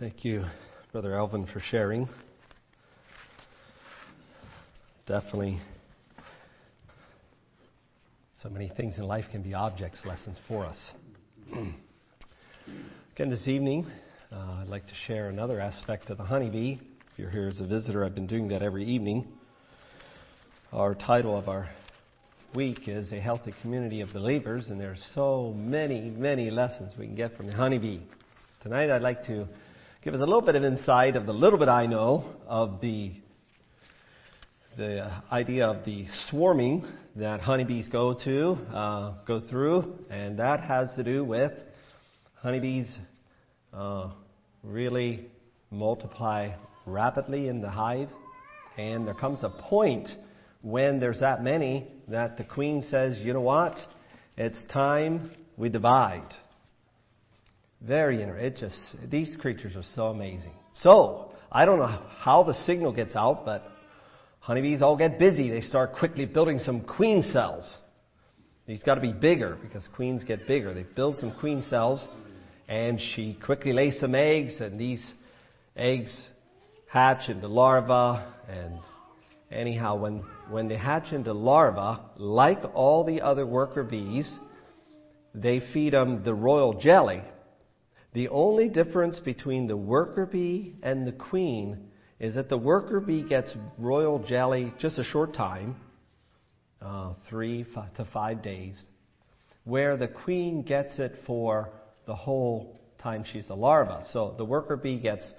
Thank you, Brother Alvin, for sharing. Definitely, so many things in life can be objects lessons for us. Again, this evening, uh, I'd like to share another aspect of the honeybee. If you're here as a visitor, I've been doing that every evening. Our title of our week is A Healthy Community of Believers, and there's so many, many lessons we can get from the honeybee. Tonight, I'd like to give us a little bit of insight of the little bit I know of the the idea of the swarming that honeybees go to uh, go through, and that has to do with honeybees uh, really multiply rapidly in the hive, and there comes a point when there's that many that the queen says, "You know what? It's time we divide." Very interesting. It just these creatures are so amazing. So I don't know how the signal gets out, but honeybees all get busy. They start quickly building some queen cells. These got to be bigger because queens get bigger. They build some queen cells, and she quickly lays some eggs, and these eggs hatch into larvae. And anyhow, when when they hatch into larvae, like all the other worker bees, they feed them the royal jelly the only difference between the worker bee and the queen is that the worker bee gets royal jelly just a short time, uh, three to five days, where the queen gets it for the whole time she's a larva. So the worker bee gets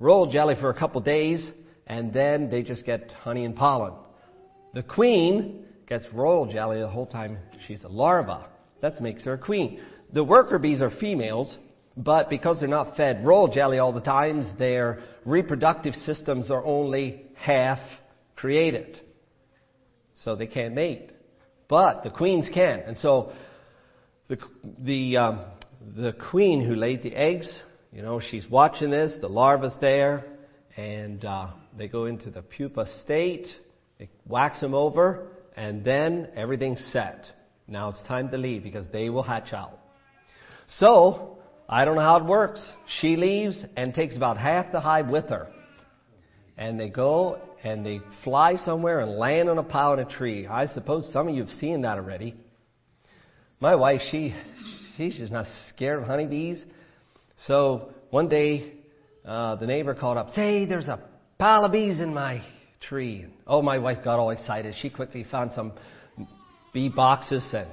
royal jelly for a couple days, and then they just get honey and pollen. The queen gets royal jelly the whole time she's a larva. That makes her a queen. The worker bees are females, but because they're not fed royal jelly all the times, their reproductive systems are only half created. So they can't mate. But the queens can. And so the, the, um, the queen who laid the eggs, you know, she's watching this, the larva's there, and uh, they go into the pupa state, they wax them over, and then everything's set. Now it's time to leave because they will hatch out. So, I don't know how it works. She leaves and takes about half the hive with her. And they go and they fly somewhere and land on a pile in a tree. I suppose some of you have seen that already. My wife, she she's not scared of honeybees. So one day, uh, the neighbor called up, "Say, there's a pile of bees in my tree." Oh, my wife got all excited. She quickly found some bee boxes and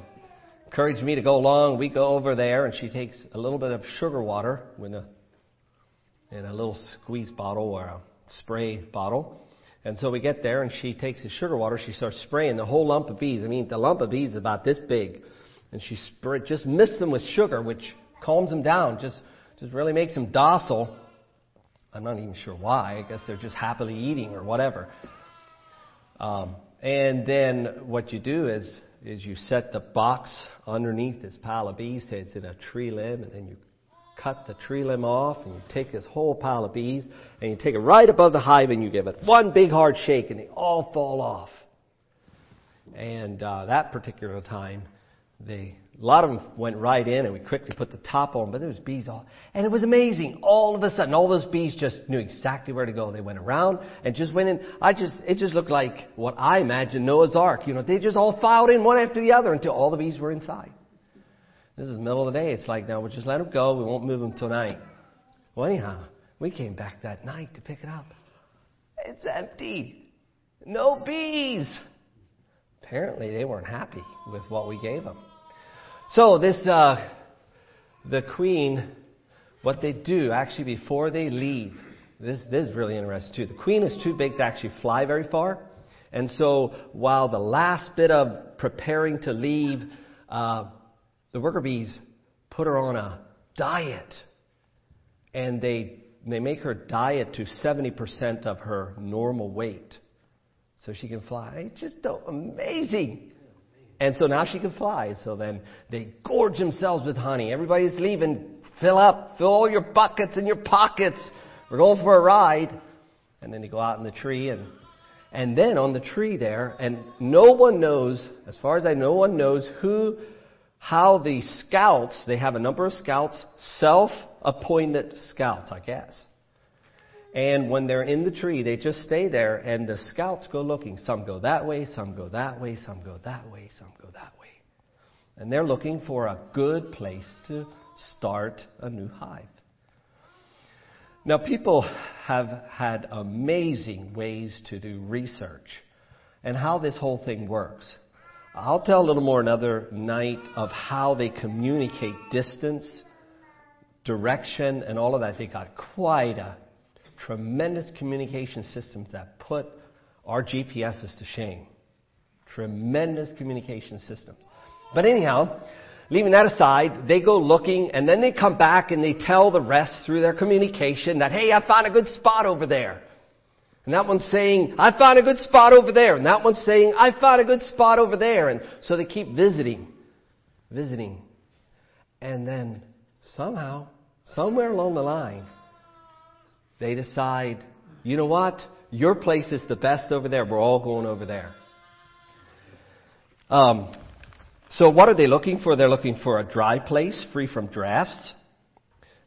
encouraged me to go along. We go over there, and she takes a little bit of sugar water in a, in a little squeeze bottle or a spray bottle. And so we get there, and she takes the sugar water. She starts spraying the whole lump of bees. I mean, the lump of bees is about this big, and she spray, just mixed them with sugar, which calms them down. Just just really makes them docile. I'm not even sure why. I guess they're just happily eating or whatever. Um, and then what you do is is you set the box underneath this pile of bees, say it's in a tree limb, and then you cut the tree limb off, and you take this whole pile of bees, and you take it right above the hive, and you give it one big hard shake, and they all fall off. And uh, that particular time, they a lot of them went right in, and we quickly put the top on, but there was bees all, and it was amazing. All of a sudden, all those bees just knew exactly where to go. They went around and just went in. I just, it just looked like what I imagined Noah's Ark. You know, they just all filed in one after the other until all the bees were inside. This is the middle of the day. It's like, now we'll just let them go. We won't move them till night. Well, anyhow, we came back that night to pick it up. It's empty. No bees. Apparently, they weren't happy with what we gave them. So this, uh, the queen, what they do actually before they leave, this, this is really interesting too. The queen is too big to actually fly very far. And so while the last bit of preparing to leave, uh, the worker bees put her on a diet. And they, they make her diet to 70% of her normal weight. So she can fly. It's just amazing. And so now she can fly. So then they gorge themselves with honey. Everybody's leaving. Fill up. Fill all your buckets and your pockets. We're going for a ride. And then they go out in the tree and and then on the tree there, and no one knows, as far as I know, no one knows who, how the scouts, they have a number of scouts, self-appointed scouts, I guess. And when they're in the tree, they just stay there and the scouts go looking. Some go that way, some go that way, some go that way, some go that way. And they're looking for a good place to start a new hive. Now, people have had amazing ways to do research and how this whole thing works. I'll tell a little more another night of how they communicate distance, direction, and all of that. They got quite a tremendous communication systems that put our GPSs to shame. Tremendous communication systems. But anyhow, leaving that aside, they go looking and then they come back and they tell the rest through their communication that, hey, I found a good spot over there. And that one's saying, I found a good spot over there. And that one's saying, I found a good spot over there. And so they keep visiting, visiting. And then somehow, somewhere along the line, they decide, you know what? Your place is the best over there. We're all going over there. Um, so what are they looking for? They're looking for a dry place, free from drafts.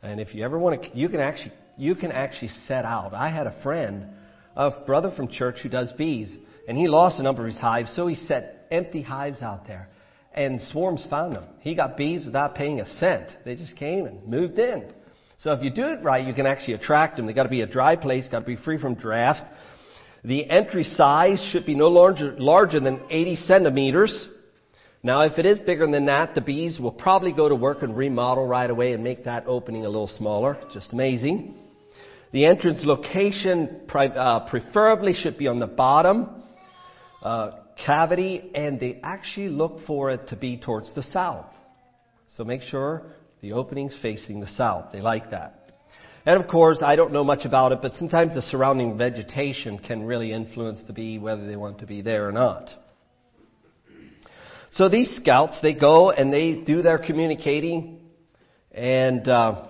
And if you ever want to, you can actually you can actually set out. I had a friend, a brother from church who does bees, and he lost a number of his hives, so he set empty hives out there. And swarms found them. He got bees without paying a cent. They just came and moved in. So if you do it right, you can actually attract them. They've got to be a dry place, got to be free from draft. The entry size should be no larger, larger than 80 centimeters. Now, if it is bigger than that, the bees will probably go to work and remodel right away and make that opening a little smaller. Just amazing. The entrance location uh, preferably should be on the bottom uh, cavity, and they actually look for it to be towards the south. So make sure the opening's facing the south. They like that. And of course, I don't know much about it, but sometimes the surrounding vegetation can really influence the bee whether they want to be there or not. So these scouts, they go and they do their communicating, and uh,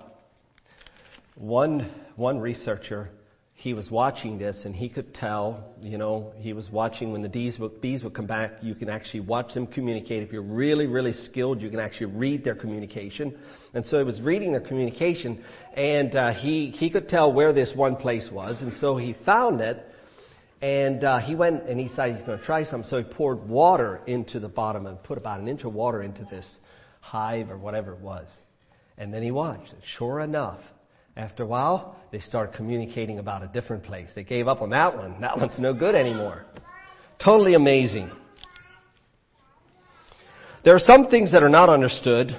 one one researcher he was watching this and he could tell, you know, he was watching when the bees would, bees would come back. You can actually watch them communicate. If you're really, really skilled, you can actually read their communication. And so he was reading their communication and uh, he, he could tell where this one place was. And so he found it and uh, he went and he decided he's going to try something. So he poured water into the bottom and put about an inch of water into this hive or whatever it was. And then he watched. And sure enough, after a while, they start communicating about a different place. They gave up on that one. That one's no good anymore. Totally amazing. There are some things that are not understood.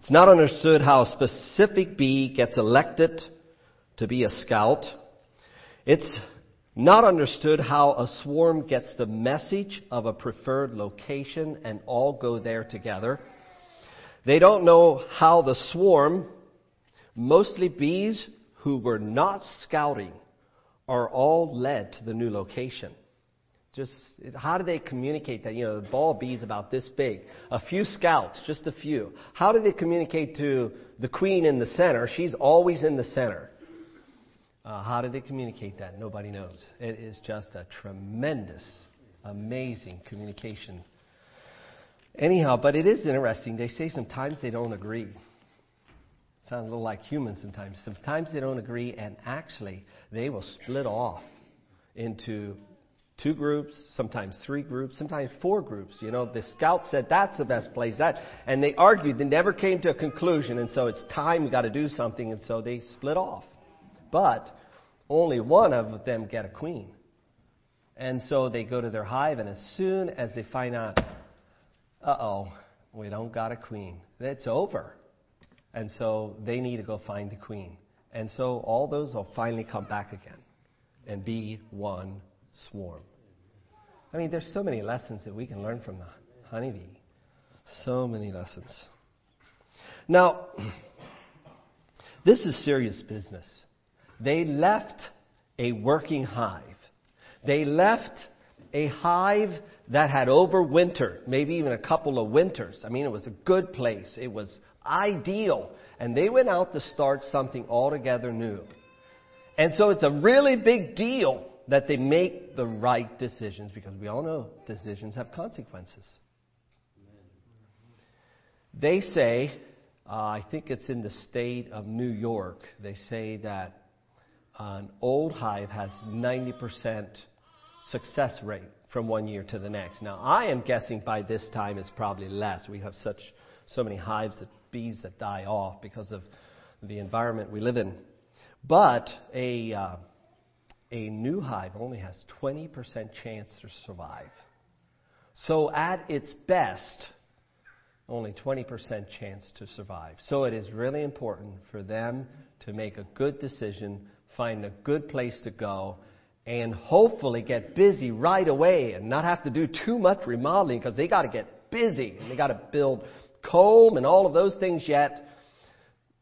It's not understood how a specific bee gets elected to be a scout. It's not understood how a swarm gets the message of a preferred location and all go there together. They don't know how the swarm Mostly bees who were not scouting are all led to the new location. Just how do they communicate that? You know, the ball bees about this big. A few scouts, just a few. How do they communicate to the queen in the center? She's always in the center. Uh, how do they communicate that? Nobody knows. It is just a tremendous, amazing communication. Anyhow, but it is interesting. They say sometimes they don't agree. Sounds a little like humans sometimes. Sometimes they don't agree, and actually, they will split off into two groups, sometimes three groups, sometimes four groups. You know, the scout said that's the best place. That, and they argued. They never came to a conclusion, and so it's time we got to do something, and so they split off. But only one of them get a queen, and so they go to their hive, and as soon as they find out, uh oh, we don't got a queen, it's over. And so they need to go find the queen. And so all those will finally come back again and be one swarm. I mean, there's so many lessons that we can learn from the honeybee. So many lessons. Now, this is serious business. They left a working hive. They left a hive that had overwintered, maybe even a couple of winters. I mean, it was a good place. It was ideal. And they went out to start something altogether new. And so it's a really big deal that they make the right decisions because we all know decisions have consequences. They say, uh, I think it's in the state of New York, they say that an old hive has 90% success rate from one year to the next. Now, I am guessing by this time it's probably less. We have such so many hives of bees that die off because of the environment we live in. But a uh, a new hive only has 20% chance to survive. So at its best, only 20% chance to survive. So it is really important for them to make a good decision, find a good place to go, and hopefully get busy right away and not have to do too much remodeling because they got to get busy and they got to build comb and all of those things yet.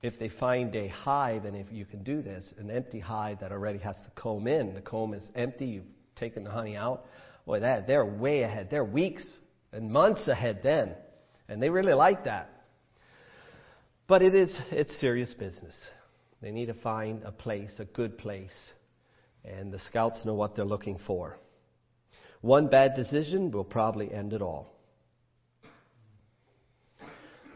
If they find a hive, and if you can do this, an empty hive that already has the comb in, the comb is empty, you've taken the honey out, boy, that they're way ahead. They're weeks and months ahead then, and they really like that. But it is it's serious business. They need to find a place, a good place, and the scouts know what they're looking for. One bad decision will probably end it all.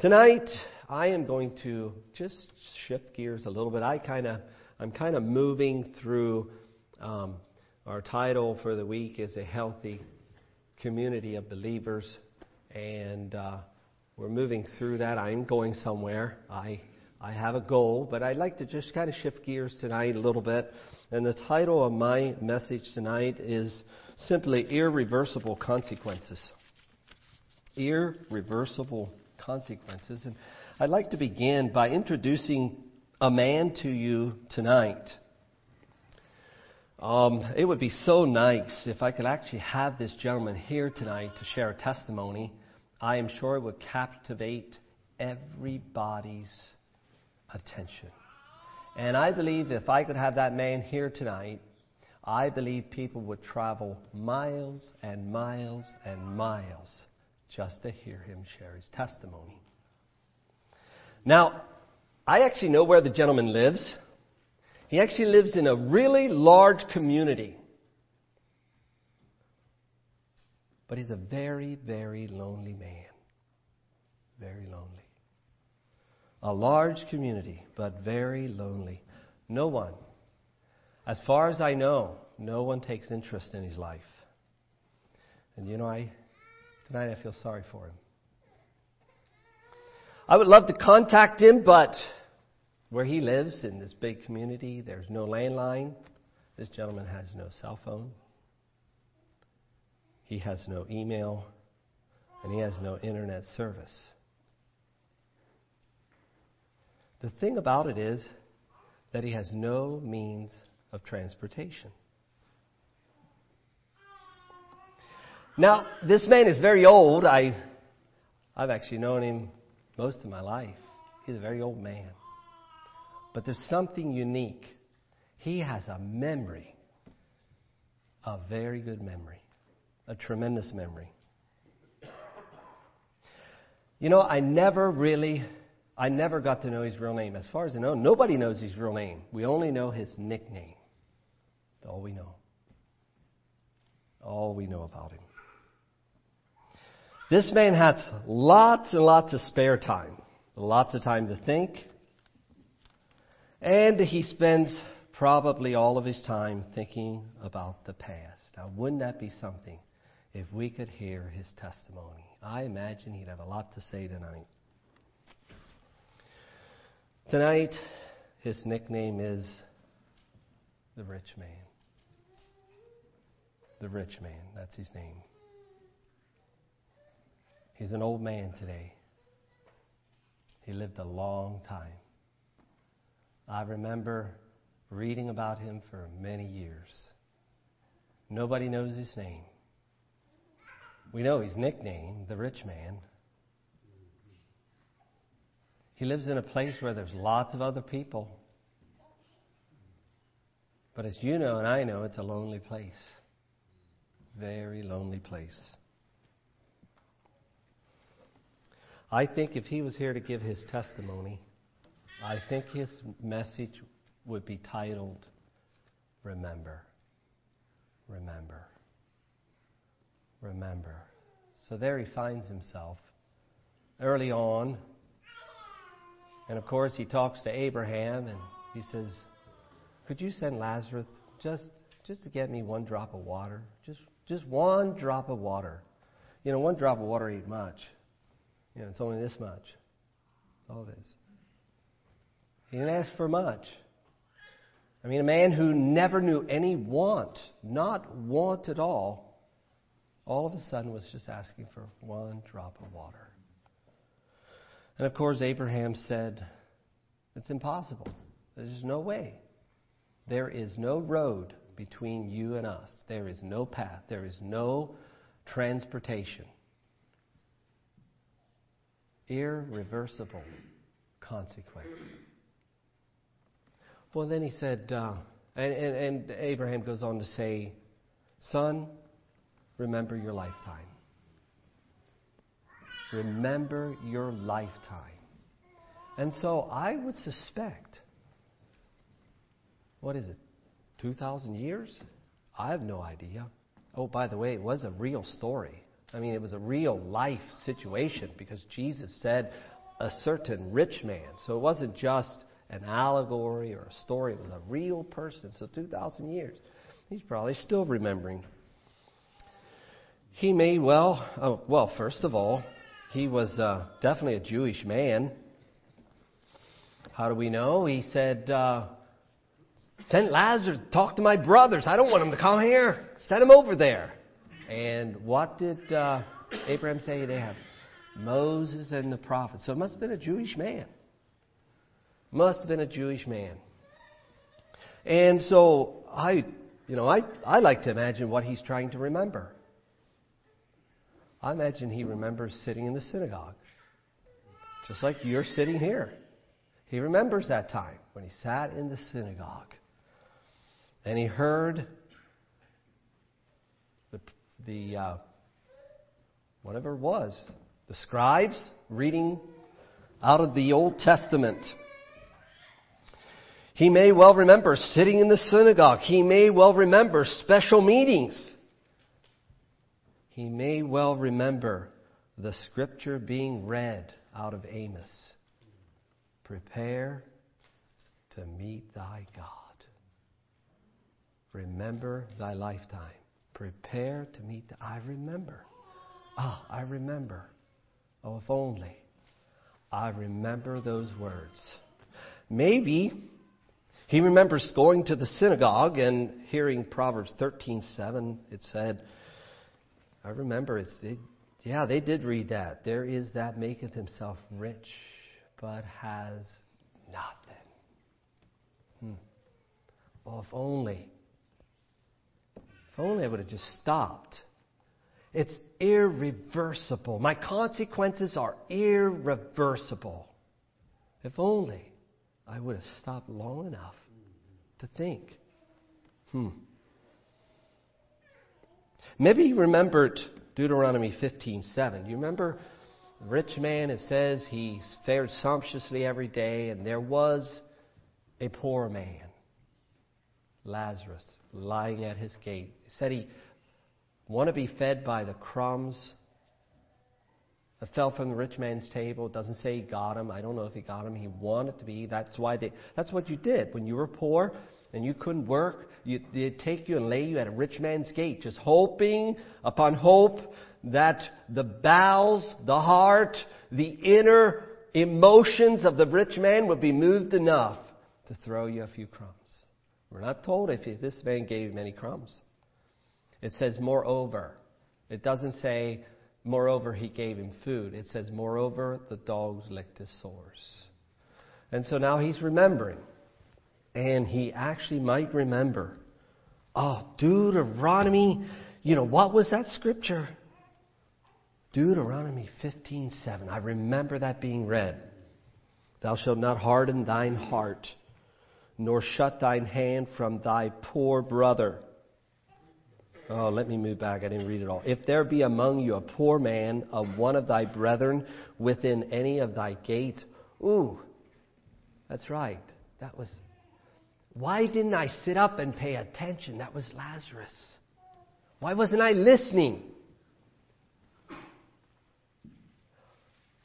Tonight, I am going to just shift gears a little bit. I kind of, I'm kind of moving through. Um, our title for the week is a healthy community of believers, and uh, we're moving through that. I'm going somewhere. I I have a goal, but I'd like to just kind of shift gears tonight a little bit and the title of my message tonight is simply Irreversible Consequences. Irreversible Consequences. And I'd like to begin by introducing a man to you tonight. Um, it would be so nice if I could actually have this gentleman here tonight to share a testimony. I am sure it would captivate everybody's attention. And I believe if I could have that man here tonight, I believe people would travel miles and miles and miles just to hear him share his testimony. Now, I actually know where the gentleman lives. He actually lives in a really large community. But he's a very, very lonely man. Very lonely. A large community, but very lonely. No one, as far as I know, no one takes interest in his life. And you know, I tonight I feel sorry for him. I would love to contact him, but where he lives in this big community, there's no landline. This gentleman has no cell phone. He has no email, and he has no internet service. The thing about it is that he has no means of transportation. Now, this man is very old. I, I've actually known him most of my life. He's a very old man. But there's something unique. He has a memory, a very good memory, a tremendous memory. You know, I never really I never got to know his real name. As far as I know, nobody knows his real name. We only know his nickname. That's all we know. All we know about him. This man has lots and lots of spare time, lots of time to think, and he spends probably all of his time thinking about the past. Now, wouldn't that be something if we could hear his testimony? I imagine he'd have a lot to say tonight. Tonight, his nickname is the rich man. The rich man, that's his name. He's an old man today. He lived a long time. I remember reading about him for many years. Nobody knows his name. We know his nickname, the rich man, he lives in a place where there's lots of other people. But as you know and I know, it's a lonely place. Very lonely place. I think if he was here to give his testimony, I think his message would be titled, Remember. Remember. Remember. So there he finds himself early on. And of course, he talks to Abraham and he says, Could you send Lazarus just, just to get me one drop of water? Just, just one drop of water. You know, one drop of water ain't much. You know, it's only this much. All it is. He didn't ask for much. I mean, a man who never knew any want, not want at all, all of a sudden was just asking for one drop of water. And of course, Abraham said, It's impossible. There's no way. There is no road between you and us. There is no path. There is no transportation. Irreversible consequence. Well, then he said, uh, and, and, and Abraham goes on to say, Son, remember your lifetime. Remember your lifetime. And so I would suspect, what is it, 2,000 years? I have no idea. Oh, by the way, it was a real story. I mean, it was a real life situation because Jesus said a certain rich man. So it wasn't just an allegory or a story. It was a real person. So 2,000 years. He's probably still remembering. He may well, oh, well, first of all, he was uh, definitely a Jewish man. How do we know? He said, uh, Send Lazarus, talk to my brothers. I don't want them to come here. Send them over there. And what did uh, Abraham say? They have Moses and the prophets. So it must have been a Jewish man. Must have been a Jewish man. And so I, you know, I, I like to imagine what he's trying to remember. I imagine he remembers sitting in the synagogue, just like you're sitting here. He remembers that time when he sat in the synagogue and he heard the, uh, whatever it was, the scribes reading out of the Old Testament. He may well remember sitting in the synagogue. He may well remember special meetings. He may well remember the scripture being read out of Amos. Prepare to meet thy God. Remember thy lifetime. Prepare to meet. The, I remember. Ah, I remember. Oh, if only. I remember those words. Maybe he remembers going to the synagogue and hearing Proverbs 13:7. It said, "I remember it's it, yeah, they did read that. There is that maketh himself rich, but has nothing." Hmm. Well, if only, if only I would have just stopped. It's irreversible. My consequences are irreversible. If only. I would have stopped long enough to think. Hmm. Maybe he remembered Deuteronomy 15:7. You remember the rich man it says he fared sumptuously every day and there was a poor man Lazarus lying at his gate. He said he want to be fed by the crumbs that fell from the rich man's table. It doesn't say he got him. I don't know if he got him. He wanted to be. That's why they. That's what you did when you were poor and you couldn't work. You, they'd take you and lay you at a rich man's gate, just hoping upon hope that the bowels, the heart, the inner emotions of the rich man would be moved enough to throw you a few crumbs. We're not told if this man gave him any crumbs. It says, moreover. It doesn't say Moreover, he gave him food. It says, Moreover, the dogs licked his sores. And so now he's remembering. And he actually might remember. Oh, Deuteronomy, you know, what was that scripture? Deuteronomy 15:7. I remember that being read. Thou shalt not harden thine heart, nor shut thine hand from thy poor brother Oh, let me move back. I didn't read it all. If there be among you a poor man of one of thy brethren within any of thy gates, ooh, that's right. That was. Why didn't I sit up and pay attention? That was Lazarus. Why wasn't I listening?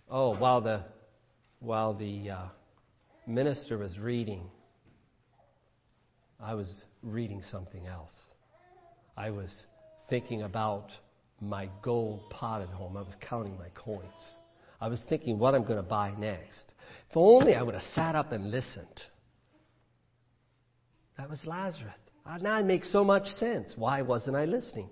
Oh, while the while the uh, minister was reading, I was reading something else. I was thinking about my gold pot at home. I was counting my coins. I was thinking what I'm going to buy next. If only I would have sat up and listened. That was Lazarus. Now it makes so much sense. Why wasn't I listening?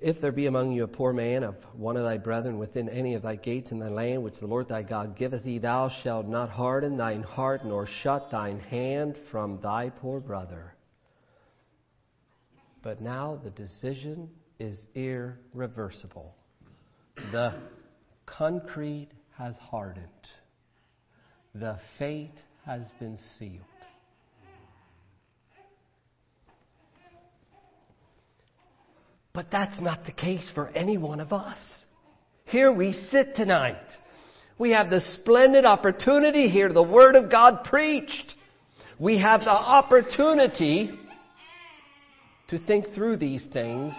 If there be among you a poor man of one of thy brethren within any of thy gates in thy land, which the Lord thy God giveth thee, thou shalt not harden thine heart, nor shut thine hand from thy poor brother. But now the decision is irreversible. The concrete has hardened. The fate has been sealed. But that's not the case for any one of us. Here we sit tonight. We have the splendid opportunity hear the Word of God preached. We have the opportunity to think through these things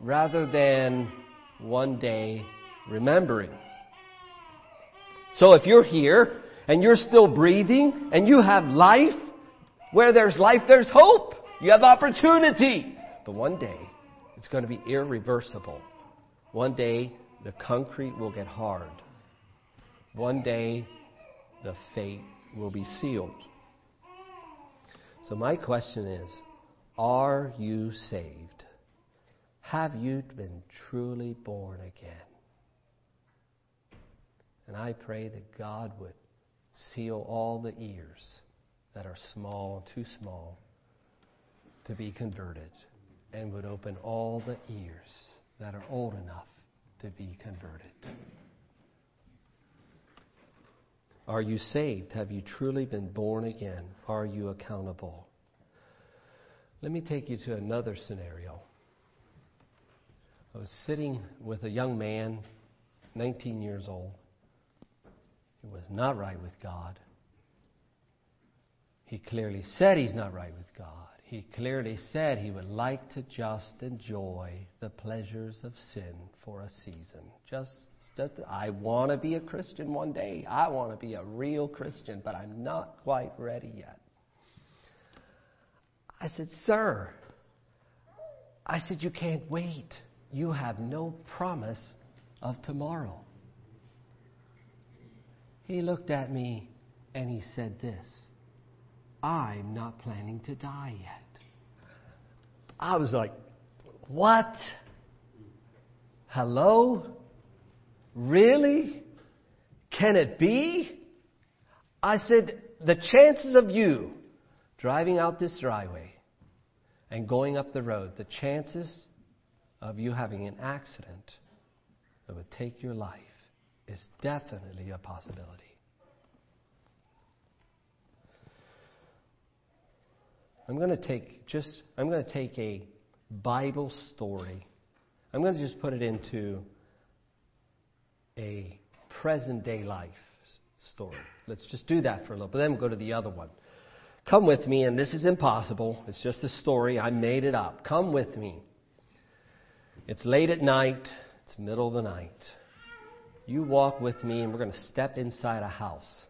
rather than one day remembering. So if you're here and you're still breathing and you have life, where there's life, there's hope. You have opportunity. But one day, it's going to be irreversible. One day, the concrete will get hard. One day, the fate will be sealed. So, my question is Are you saved? Have you been truly born again? And I pray that God would seal all the ears that are small, too small, to be converted and would open all the ears that are old enough to be converted. Are you saved? Have you truly been born again? Are you accountable? Let me take you to another scenario. I was sitting with a young man, 19 years old. He was not right with God. He clearly said he's not right with God he clearly said he would like to just enjoy the pleasures of sin for a season. Just, just I want to be a Christian one day. I want to be a real Christian, but I'm not quite ready yet. I said, Sir, I said, You can't wait. You have no promise of tomorrow. He looked at me and he said this I'm not planning to die yet. I was like, What? Hello? Really? Can it be? I said, The chances of you driving out this driveway and going up the road, the chances of you having an accident that would take your life is definitely a possibility. I'm going to take just I'm going to take a Bible story. I'm going to just put it into a present day life story. Let's just do that for a little, but then we'll go to the other one. Come with me, and this is impossible. It's just a story. I made it up. Come with me. It's late at night. It's middle of the night. You walk with me, and we're going to step inside a house.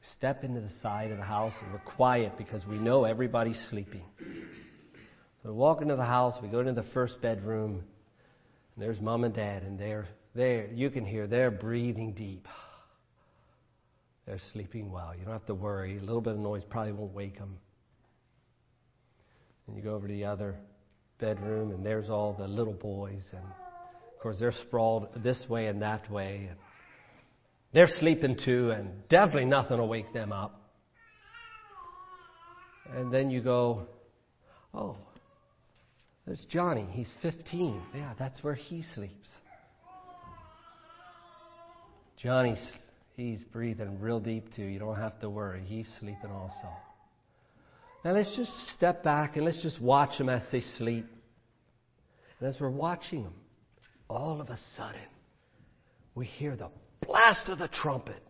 We step into the side of the house and we're quiet because we know everybody's sleeping. So we walk into the house, we go into the first bedroom, and there's mom and dad, and they're there. You can hear they're breathing deep. They're sleeping well. You don't have to worry. A little bit of noise probably won't wake them. And you go over to the other bedroom, and there's all the little boys, and of course they're sprawled this way and that way. And they're sleeping too, and definitely nothing will wake them up. And then you go, oh, there's Johnny. He's 15. Yeah, that's where he sleeps. Johnny's he's breathing real deep too. You don't have to worry. He's sleeping also. Now let's just step back and let's just watch them as they sleep. And as we're watching them, all of a sudden, we hear the blast of the trumpet.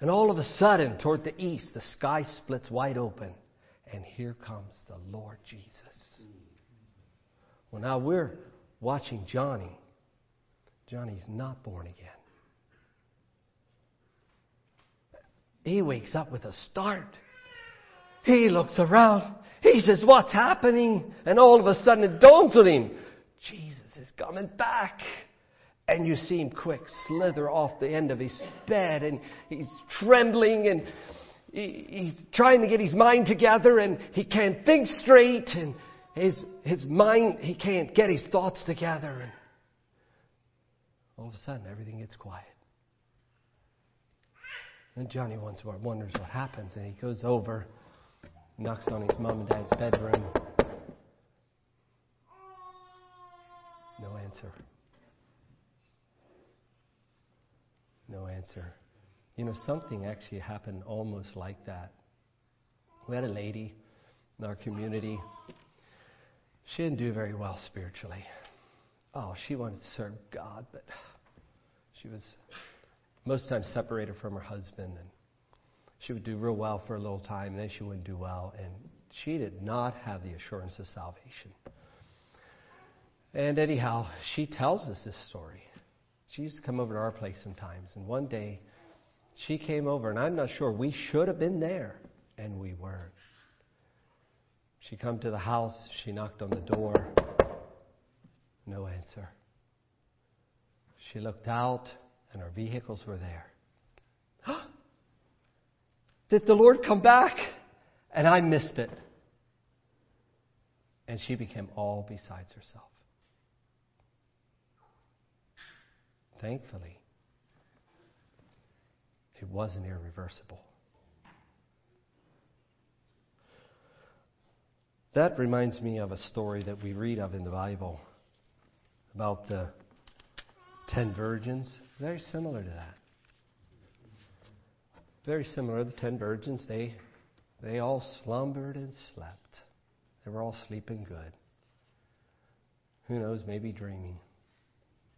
And all of a sudden, toward the east, the sky splits wide open, and here comes the Lord Jesus. Well, now we're watching Johnny. Johnny's not born again. He wakes up with a start. He looks around. He says, What's happening? And all of a sudden it dawns on him Jesus is coming back. And you see him quick slither off the end of his bed, and he's trembling, and he's trying to get his mind together, and he can't think straight, and his, his mind, he can't get his thoughts together. And all of a sudden, everything gets quiet. And Johnny once more wonders what happens, and he goes over, knocks on his mom and dad's bedroom. No answer. No answer. You know, something actually happened almost like that. We had a lady in our community. She didn't do very well spiritually. Oh, she wanted to serve God, but she was most times separated from her husband, and she would do real well for a little time, and then she wouldn't do well, and she did not have the assurance of salvation. And anyhow, she tells us this story. She used to come over to our place sometimes, and one day she came over, and I'm not sure we should have been there, and we weren't. She come to the house, she knocked on the door, no answer. She looked out, and our vehicles were there. Did the Lord come back? And I missed it. And she became all besides herself. Thankfully, it wasn't irreversible. That reminds me of a story that we read of in the Bible about the ten virgins. Very similar to that. Very similar. The ten virgins, they, they all slumbered and slept. They were all sleeping good. Who knows, maybe dreaming.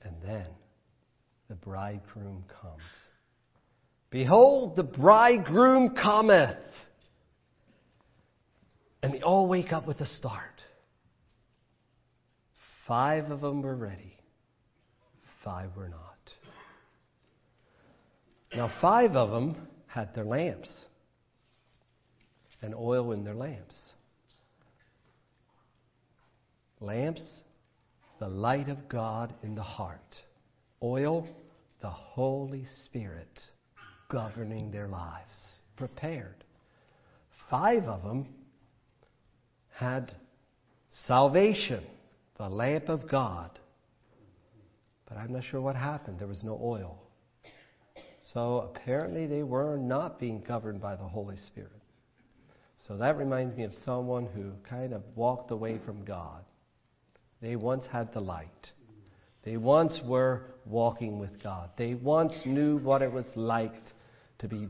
And then the bridegroom comes. Behold, the bridegroom cometh. And they all wake up with a start. Five of them were ready, five were not. Now, five of them had their lamps and oil in their lamps. Lamps, the light of God in the heart. Oil, the Holy Spirit governing their lives. Prepared. Five of them had salvation, the lamp of God. But I'm not sure what happened. There was no oil. So apparently they were not being governed by the Holy Spirit. So that reminds me of someone who kind of walked away from God. They once had the light. They once were walking with God. They once knew what it was like to be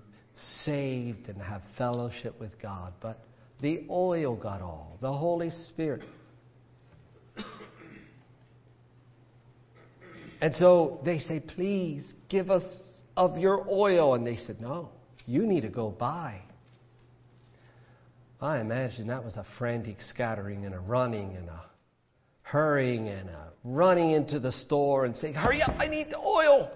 saved and have fellowship with God. But the oil got all, the Holy Spirit. And so they say, Please give us of your oil. And they said, No, you need to go buy. I imagine that was a frantic scattering and a running and a hurrying and a running into the store and saying, Hurry up, I need the oil.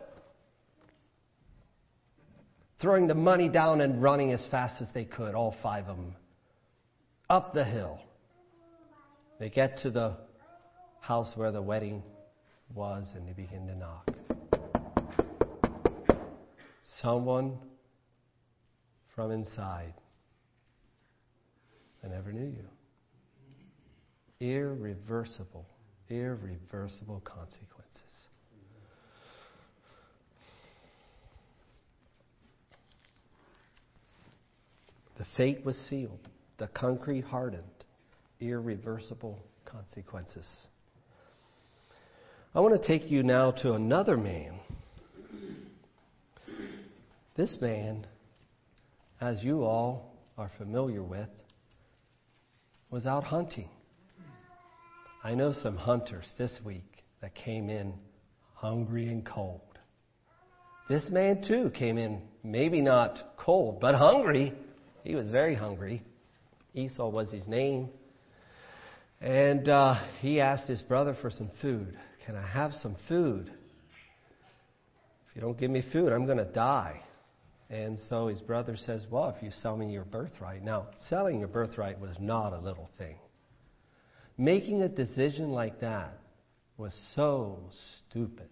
Throwing the money down and running as fast as they could, all five of them, up the hill. They get to the house where the wedding was and they begin to knock. Someone from inside. I never knew you. Irreversible, irreversible consequences. The fate was sealed, the concrete hardened, irreversible consequences. I want to take you now to another man. This man, as you all are familiar with, was out hunting. I know some hunters this week that came in hungry and cold. This man, too, came in maybe not cold, but hungry. He was very hungry. Esau was his name. And uh, he asked his brother for some food. Can I have some food? If you don't give me food, I'm going to die. And so his brother says, Well, if you sell me your birthright. Now, selling your birthright was not a little thing. Making a decision like that was so stupid.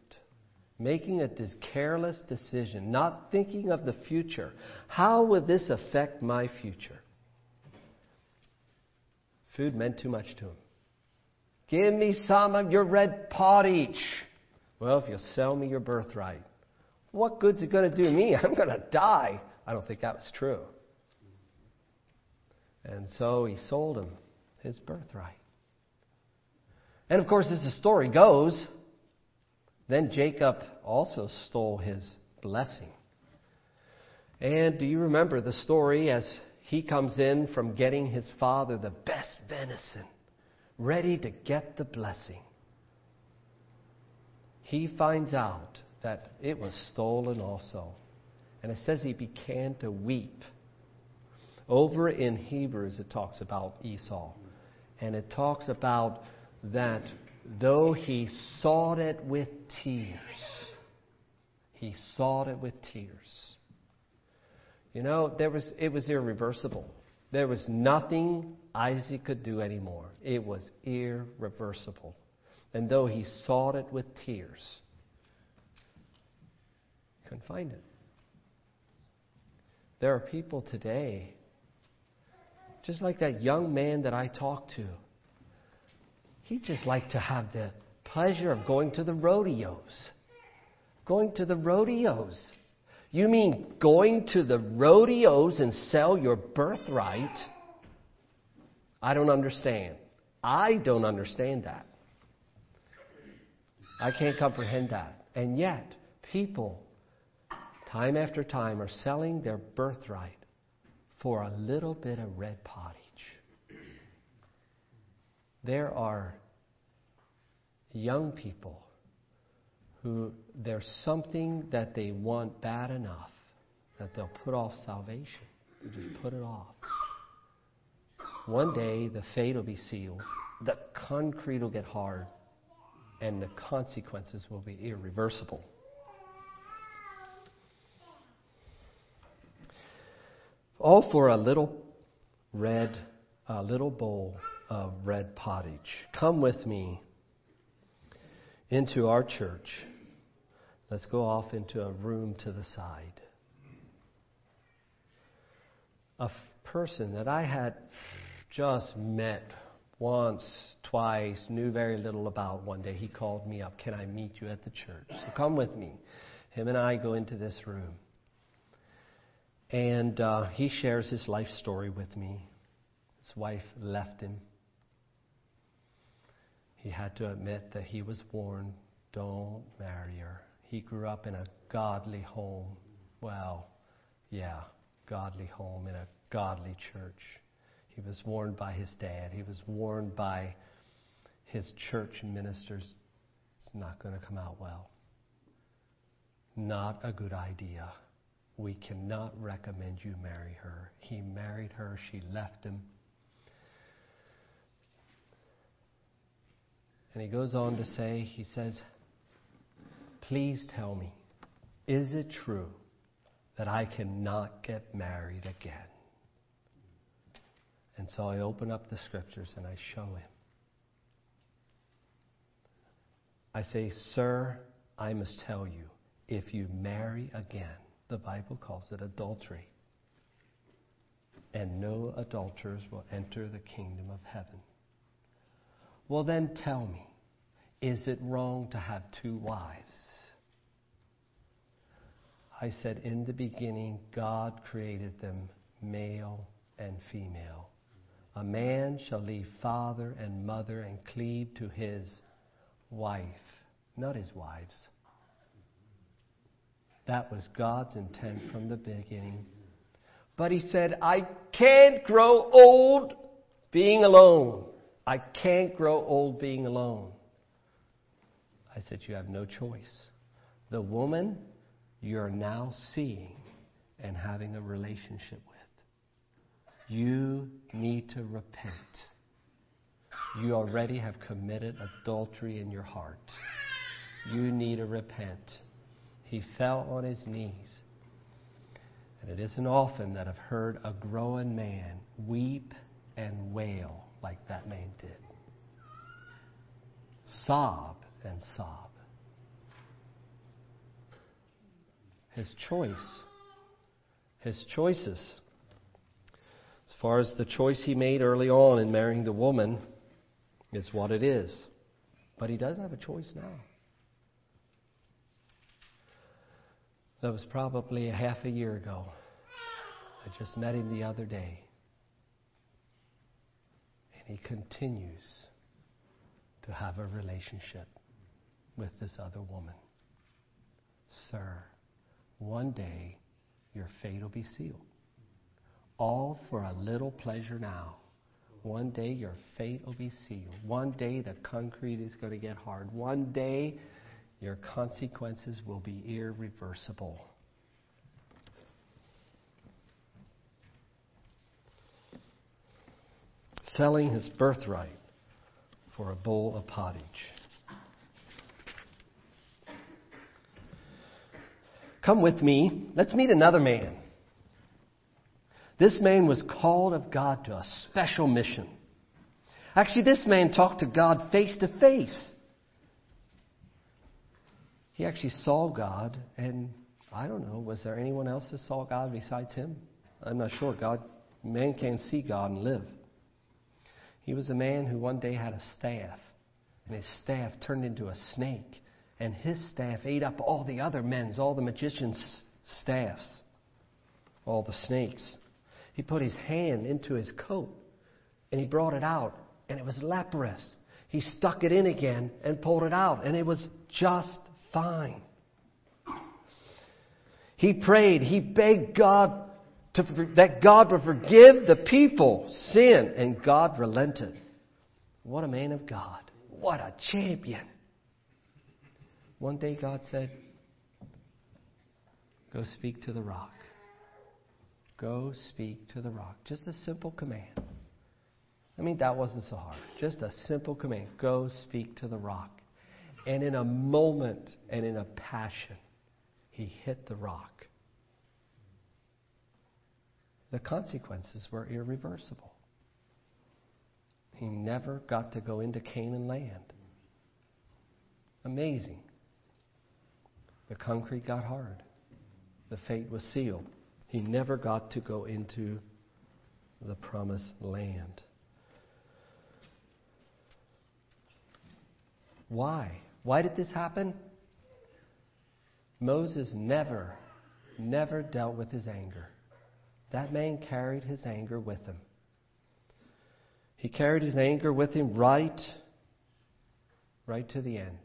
Making a careless decision, not thinking of the future. How will this affect my future? Food meant too much to him. Give me some of your red pottage. Well, if you'll sell me your birthright, what good's it going to do me? I'm going to die. I don't think that was true. And so he sold him his birthright. And of course, as the story goes, then Jacob also stole his blessing. And do you remember the story as he comes in from getting his father the best venison, ready to get the blessing? He finds out that it was stolen also. And it says he began to weep. Over in Hebrews, it talks about Esau. And it talks about that though he sought it with tears, he sought it with tears. You know, there was, it was irreversible. There was nothing Isaac could do anymore. It was irreversible. And though he sought it with tears, couldn't find it. There are people today, just like that young man that I talked to. He'd just like to have the pleasure of going to the rodeos. Going to the rodeos. You mean going to the rodeos and sell your birthright? I don't understand. I don't understand that. I can't comprehend that. And yet, people time after time, are selling their birthright for a little bit of red pottage. There are young people who there's something that they want bad enough that they'll put off salvation. They just put it off. One day the fate will be sealed, the concrete will get hard, and the consequences will be irreversible. all for a little red, a little bowl of red pottage. Come with me into our church. Let's go off into a room to the side. A f- person that I had just met once, twice, knew very little about one day, he called me up. Can I meet you at the church? So come with me. Him and I go into this room. And uh, he shares his life story with me. His wife left him. He had to admit that he was warned don't marry her. He grew up in a godly home. Well, yeah, godly home in a godly church. He was warned by his dad. He was warned by his church ministers. It's not going to come out well. Not a good idea we cannot recommend you marry her. He married her, she left him. And he goes on to say, he says, Please tell me, is it true that I cannot get married again? And so I open up the scriptures and I show him. I say, Sir, I must tell you, if you marry again, the Bible calls it adultery. And no adulterers will enter the kingdom of heaven. Well, then tell me, is it wrong to have two wives? I said, in the beginning, God created them male and female. A man shall leave father and mother and cleave to his wife, not his wives. That was God's intent from the beginning. But he said, I can't grow old being alone. I can't grow old being alone. I said, You have no choice. The woman you're now seeing and having a relationship with, you need to repent. you already have committed adultery in your heart. You need to repent. He fell on his knees. And it isn't often that I've heard a growing man weep and wail like that man did. Sob and sob. His choice, his choices, as far as the choice he made early on in marrying the woman, is what it is. But he does have a choice now. That was probably a half a year ago. I just met him the other day. He continues to have a relationship with this other woman. Sir, one day your fate will be sealed. All for a little pleasure now. One day your fate will be sealed. One day the concrete is going to get hard. One day your consequences will be irreversible. Selling his birthright for a bowl of pottage. Come with me. Let's meet another man. This man was called of God to a special mission. Actually, this man talked to God face to face. He actually saw God, and I don't know, was there anyone else that saw God besides him? I'm not sure. God, man can't see God and live. He was a man who one day had a staff, and his staff turned into a snake, and his staff ate up all the other men's, all the magicians' staffs, all the snakes. He put his hand into his coat, and he brought it out, and it was leprous. He stuck it in again and pulled it out, and it was just fine. He prayed, he begged God to, that God would forgive the people sin, and God relented. What a man of God. What a champion. One day God said, Go speak to the rock. Go speak to the rock. Just a simple command. I mean, that wasn't so hard. Just a simple command. Go speak to the rock. And in a moment and in a passion, he hit the rock. The consequences were irreversible. He never got to go into Canaan land. Amazing. The concrete got hard. The fate was sealed. He never got to go into the promised land. Why? Why did this happen? Moses never, never dealt with his anger. That man carried his anger with him. He carried his anger with him right, right to the end.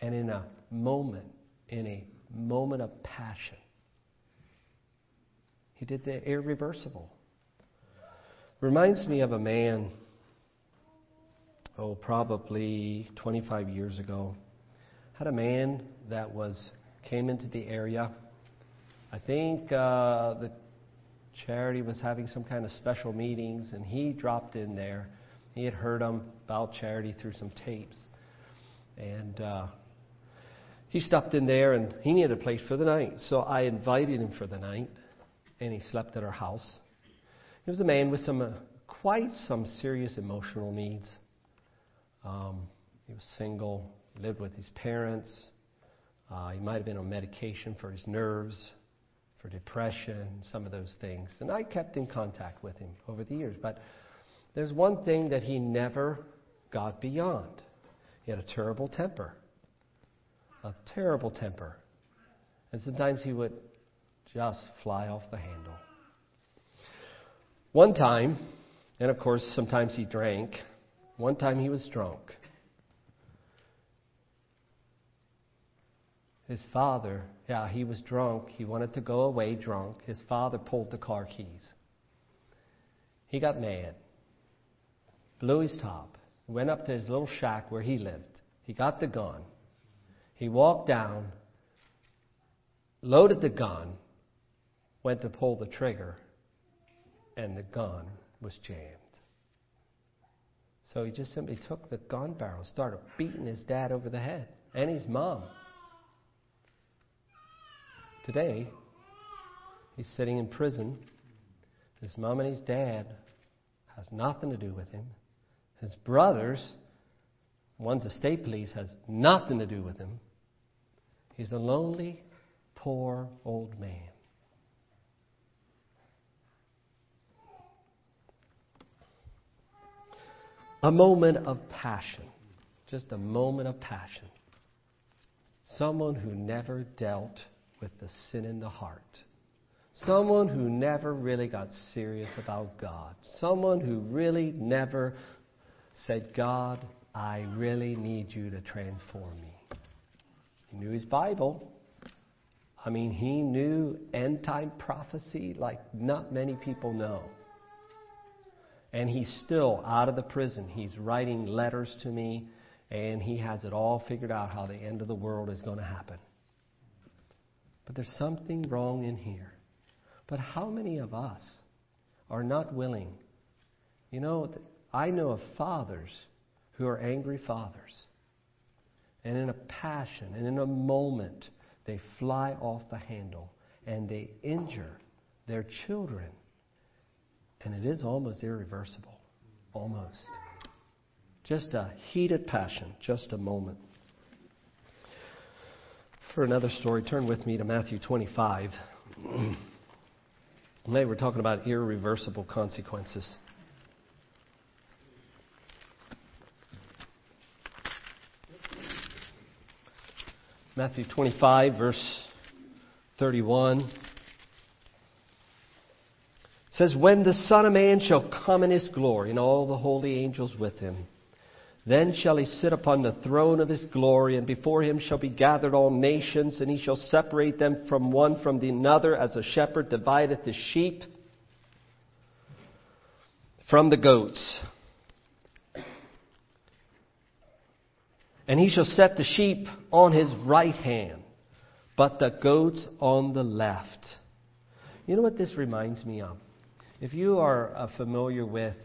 And in a moment, in a moment of passion, he did the irreversible. Reminds me of a man, oh, probably 25 years ago. Had a man that was came into the area I think uh, the charity was having some kind of special meetings, and he dropped in there. He had heard them about charity through some tapes. And uh, he stopped in there, and he needed a place for the night. So I invited him for the night, and he slept at our house. He was a man with some uh, quite some serious emotional needs. Um, he was single, lived with his parents. Uh, he might have been on medication for his nerves for depression, some of those things. And I kept in contact with him over the years. But there's one thing that he never got beyond. He had a terrible temper. A terrible temper. And sometimes he would just fly off the handle. One time, and of course, sometimes he drank, one time he was drunk. His father, yeah, he was drunk. He wanted to go away drunk. His father pulled the car keys. He got mad, blew his top, went up to his little shack where he lived. He got the gun. He walked down, loaded the gun, went to pull the trigger, and the gun was jammed. So he just simply took the gun barrel, started beating his dad over the head and his mom. Today, he's sitting in prison. His mom and his dad has nothing to do with him. His brothers, one's a state police, has nothing to do with him. He's a lonely, poor old man. A moment of passion. Just a moment of passion. Someone who never dealt with the sin in the heart. Someone who never really got serious about God. Someone who really never said, God, I really need you to transform me. He knew his Bible. I mean, he knew end time prophecy like not many people know. And he's still out of the prison. He's writing letters to me, and he has it all figured out how the end of the world is going to happen. But there's something wrong in here. But how many of us are not willing? You know, I know of fathers who are angry fathers. And in a passion and in a moment, they fly off the handle and they injure their children and it is almost irreversible. Almost. Just a heated passion, just a moment. For another story, turn with me to Matthew 25. Today we're talking about irreversible consequences. Matthew 25, verse 31 says, When the Son of Man shall come in his glory, and all the holy angels with him, then shall he sit upon the throne of his glory, and before him shall be gathered all nations, and he shall separate them from one from the another, as a shepherd divideth the sheep from the goats. And he shall set the sheep on his right hand, but the goats on the left. You know what this reminds me of? If you are uh, familiar with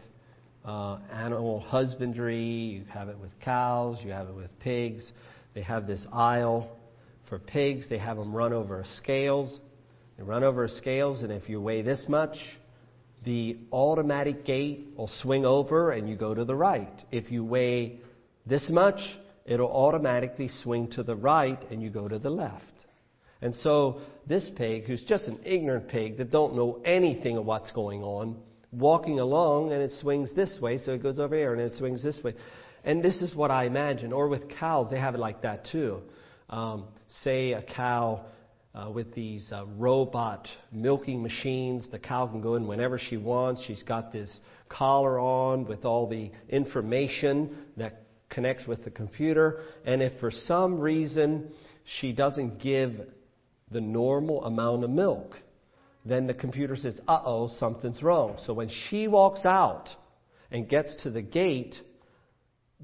uh, animal husbandry, you have it with cows, you have it with pigs. They have this aisle for pigs. They have them run over scales. They run over scales, and if you weigh this much, the automatic gate will swing over and you go to the right. If you weigh this much, it'll automatically swing to the right and you go to the left. And so this pig, who's just an ignorant pig that don't know anything of what's going on, walking along and it swings this way, so it goes over here and it swings this way. And this is what I imagine. Or with cows, they have it like that too. Um, say a cow uh, with these uh, robot milking machines. The cow can go in whenever she wants. She's got this collar on with all the information that connects with the computer. And if for some reason she doesn't give the normal amount of milk, then the computer says, uh oh, something's wrong. So when she walks out and gets to the gate,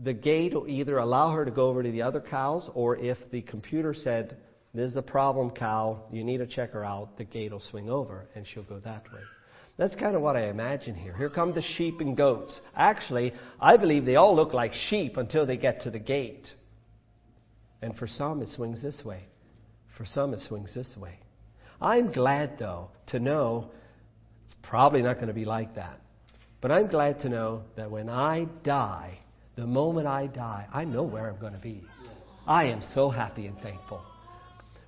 the gate will either allow her to go over to the other cows, or if the computer said, This is a problem cow, you need to check her out, the gate will swing over and she'll go that way. That's kind of what I imagine here. Here come the sheep and goats. Actually, I believe they all look like sheep until they get to the gate. And for some, it swings this way. For some, it swings this way. I'm glad, though, to know it's probably not going to be like that. But I'm glad to know that when I die, the moment I die, I know where I'm going to be. I am so happy and thankful.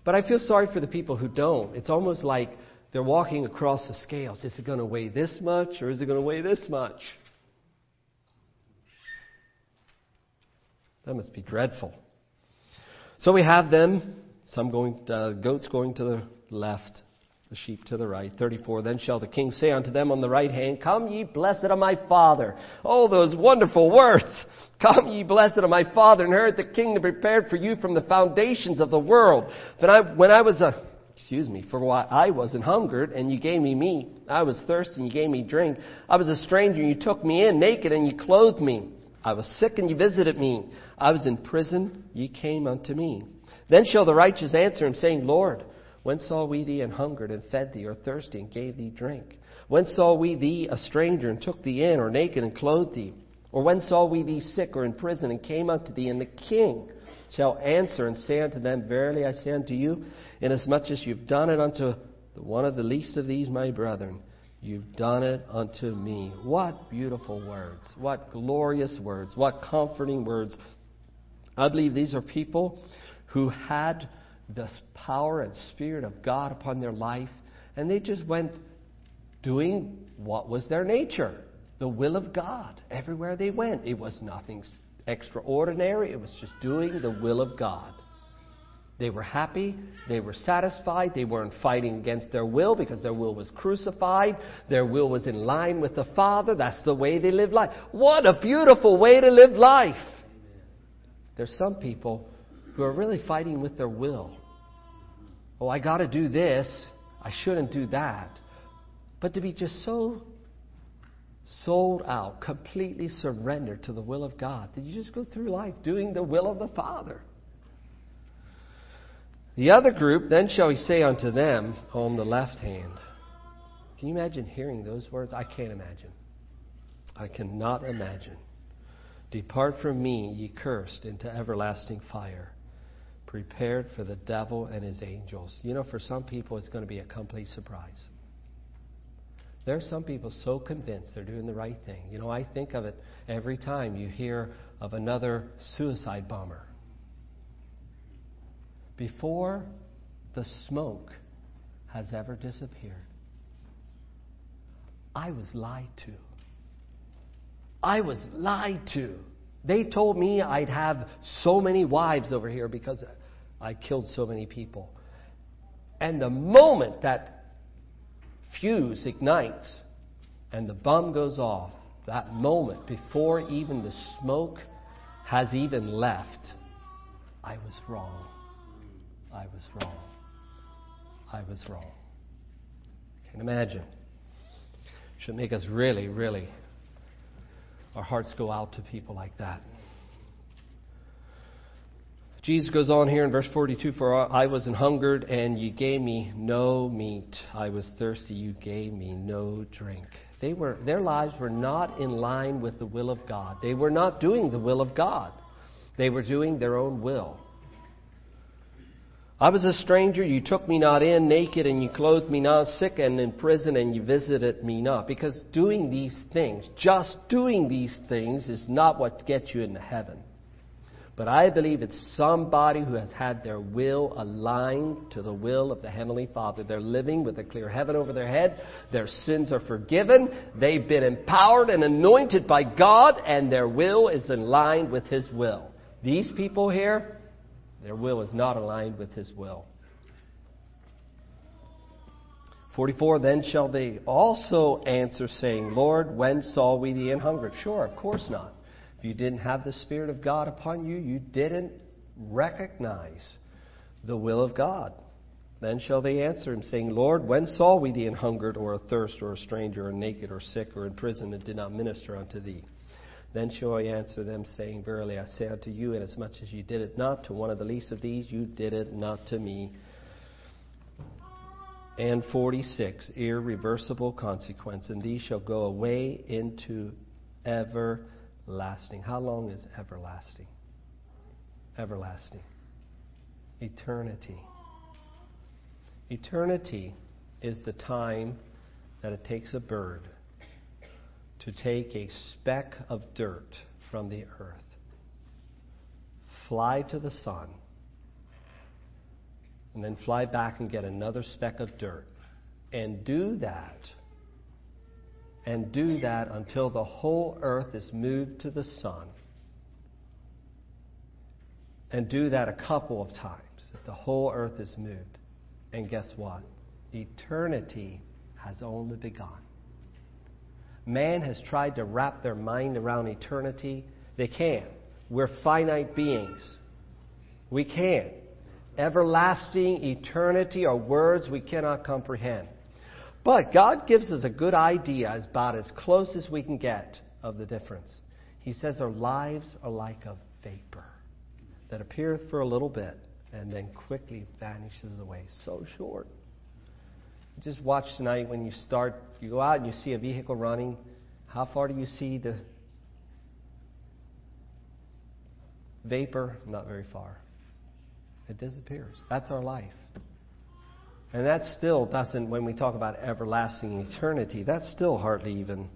But I feel sorry for the people who don't. It's almost like they're walking across the scales. Is it going to weigh this much or is it going to weigh this much? That must be dreadful. So we have them some going, uh, goats going to the left, the sheep to the right. 34. Then shall the king say unto them on the right hand, Come ye blessed of my father. Oh, those wonderful words. Come ye blessed of my father, inherit the kingdom prepared for you from the foundations of the world. Then I, when I was a, excuse me, for why I was and hungered, and you gave me meat. I was thirsty, and you gave me drink. I was a stranger, and you took me in, naked, and you clothed me. I was sick, and you visited me. I was in prison, ye came unto me. Then shall the righteous answer him, saying, Lord, when saw we thee and hungered and fed thee, or thirsty and gave thee drink? When saw we thee a stranger and took thee in, or naked and clothed thee? Or when saw we thee sick or in prison and came unto thee? And the king shall answer and say unto them, Verily I say unto you, inasmuch as you've done it unto the one of the least of these my brethren, you've done it unto me. What beautiful words. What glorious words. What comforting words. I believe these are people who had the power and spirit of God upon their life, and they just went doing what was their nature the will of God everywhere they went. It was nothing extraordinary, it was just doing the will of God. They were happy, they were satisfied, they weren't fighting against their will because their will was crucified, their will was in line with the Father. That's the way they lived life. What a beautiful way to live life! There's some people who are really fighting with their will. Oh, I got to do this, I shouldn't do that. But to be just so sold out, completely surrendered to the will of God, that you just go through life doing the will of the Father. The other group, then shall he say unto them on the left hand. Can you imagine hearing those words? I can't imagine. I cannot imagine. Depart from me, ye cursed, into everlasting fire, prepared for the devil and his angels. You know, for some people, it's going to be a complete surprise. There are some people so convinced they're doing the right thing. You know, I think of it every time you hear of another suicide bomber. Before the smoke has ever disappeared, I was lied to. I was lied to. They told me I'd have so many wives over here because I killed so many people. And the moment that fuse ignites and the bomb goes off, that moment before even the smoke has even left, I was wrong. I was wrong. I was wrong. I Can imagine. Should make us really, really, our hearts go out to people like that. Jesus goes on here in verse 42 For I was an hungered, and you gave me no meat. I was thirsty, you gave me no drink. They were, their lives were not in line with the will of God. They were not doing the will of God, they were doing their own will. I was a stranger, you took me not in, naked, and you clothed me not, sick and in prison, and you visited me not. Because doing these things, just doing these things, is not what gets you into heaven. But I believe it's somebody who has had their will aligned to the will of the Heavenly Father. They're living with a clear heaven over their head. Their sins are forgiven. They've been empowered and anointed by God, and their will is in line with His will. These people here, their will is not aligned with His will. 44 Then shall they also answer, saying, Lord, when saw we thee in hunger? Sure, of course not. If you didn't have the Spirit of God upon you, you didn't recognize the will of God. Then shall they answer him, saying, Lord, when saw we thee in hungered, or athirst, or a stranger, or naked, or sick, or in prison, and did not minister unto thee? Then shall I answer them, saying, Verily I say unto you, inasmuch as you did it not to one of the least of these, you did it not to me. And 46, irreversible consequence, and these shall go away into ever lasting. How long is everlasting? Everlasting. Eternity. Eternity is the time that it takes a bird to take a speck of dirt from the earth, fly to the sun, and then fly back and get another speck of dirt, and do that and do that until the whole earth is moved to the sun. And do that a couple of times, that the whole earth is moved. And guess what? Eternity has only begun. Man has tried to wrap their mind around eternity. They can't. We're finite beings. We can't. Everlasting eternity are words we cannot comprehend. But God gives us a good idea, about as close as we can get, of the difference. He says our lives are like a vapor that appeareth for a little bit and then quickly vanishes away. So short. Just watch tonight when you start, you go out and you see a vehicle running. How far do you see the vapor, not very far. It disappears. That's our life. And that still doesn't, when we talk about everlasting eternity, that's still hardly even,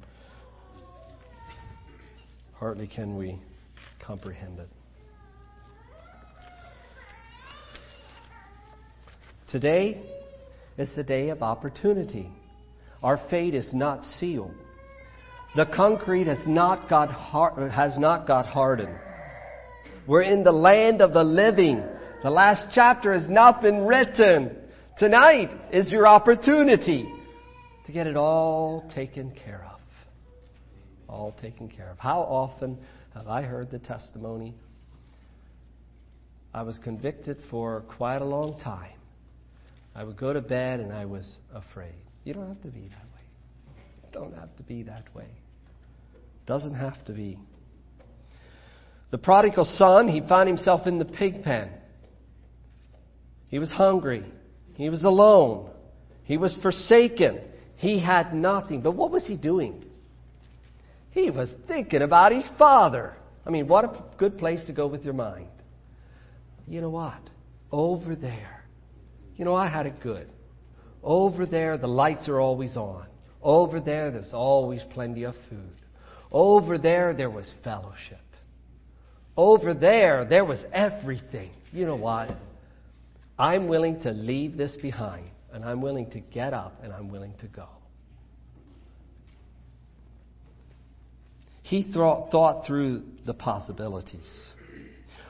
hardly can we comprehend it. Today is the day of opportunity. Our fate is not sealed. The concrete has not got, har- has not got hardened. We're in the land of the living. The last chapter has not been written. Tonight is your opportunity to get it all taken care of. All taken care of. How often have I heard the testimony? I was convicted for quite a long time. I would go to bed and I was afraid. You don't have to be that way. You Don't have to be that way. Doesn't have to be. The prodigal son, he found himself in the pig pen. He was hungry. He was alone. He was forsaken. He had nothing. But what was he doing? He was thinking about his father. I mean, what a good place to go with your mind. You know what? Over there. You know, I had it good. Over there, the lights are always on. Over there, there's always plenty of food. Over there, there was fellowship. Over there, there was everything. You know what? I'm willing to leave this behind, and I'm willing to get up, and I'm willing to go. He thought, thought through the possibilities.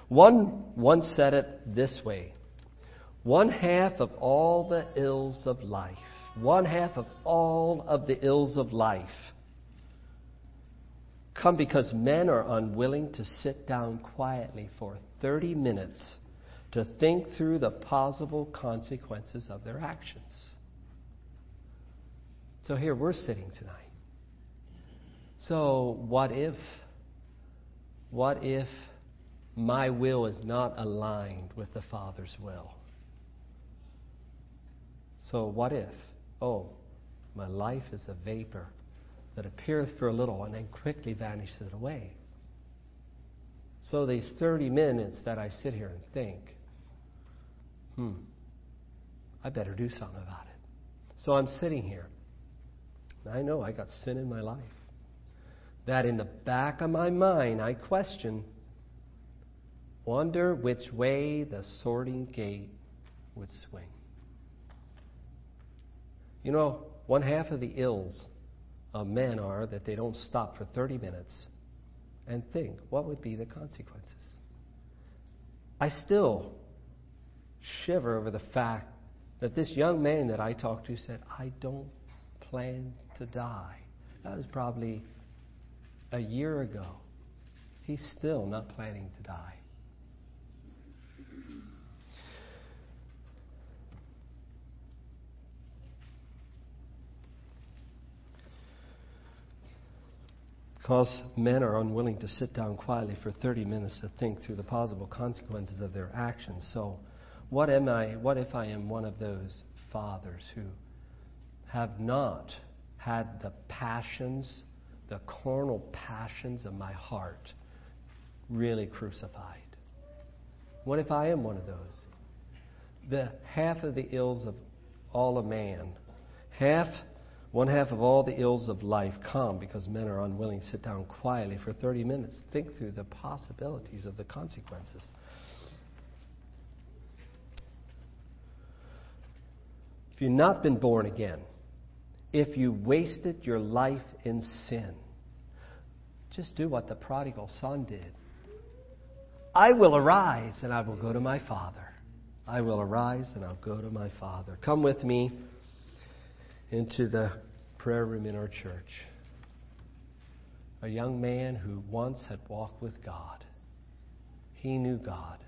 One once said it this way one half of all the ills of life, one half of all of the ills of life come because men are unwilling to sit down quietly for 30 minutes to think through the possible consequences of their actions. So here we're sitting tonight. So, what if? What if my will is not aligned with the Father's will? So, what if? Oh, my life is a vapor that appeareth for a little and then quickly vanishes away. So, these 30 minutes that I sit here and think, hmm, I better do something about it. So I'm sitting here. I know I got sin in my life. That in the back of my mind, I question, wonder which way the sorting gate would swing. You know, one half of the ills of men are that they don't stop for 30 minutes and think, what would be the consequences? I still shiver over the fact that this young man that I talked to said, I don't plan to die. That was probably a year ago. He's still not planning to die. Because men are unwilling to sit down quietly for 30 minutes to think through the possible consequences of their actions. So, what am I? What if I am one of those fathers who have not had the passions, the carnal passions of my heart really crucified? What if I am one of those? The half of the ills of all a man, half, one half of all the ills of life come because men are unwilling to sit down quietly for 30 minutes, think through the possibilities of the consequences. If you've not been born again, if you wasted your life in sin, just do what the prodigal son did. I will arise and I will go to my father. I will arise and I'll go to my father. Come with me into the prayer room in our church. A young man who once had walked with God. He knew God.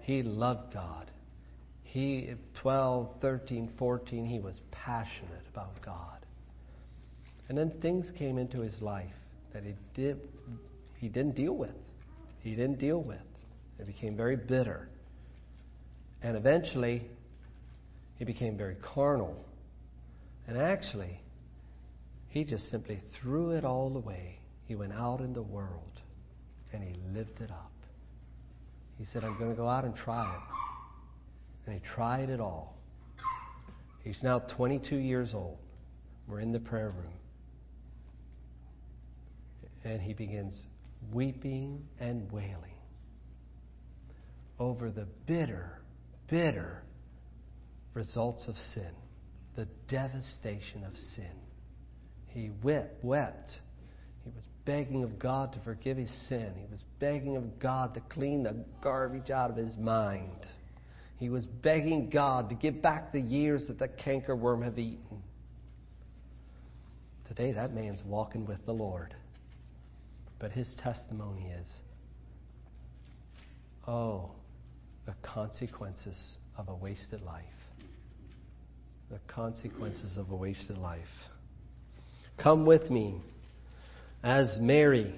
He loved God. He, 12, 13, 14, he was passionate about God. And then things came into his life that he, did, he didn't deal with. He didn't deal with. It became very bitter. And eventually, he became very carnal. And actually, he just simply threw it all away. He went out in the world and he lived it up. He said, I'm going to go out and try it. And he tried it all. He's now 22 years old. We're in the prayer room. And he begins weeping and wailing over the bitter, bitter results of sin, the devastation of sin. He wept, wept. He was begging of God to forgive his sin. He was begging of God to clean the garbage out of his mind. He was begging God to give back the years that the cankerworm have eaten. Today, that man's walking with the Lord. But his testimony is oh, the consequences of a wasted life. The consequences of a wasted life. Come with me. As Mary,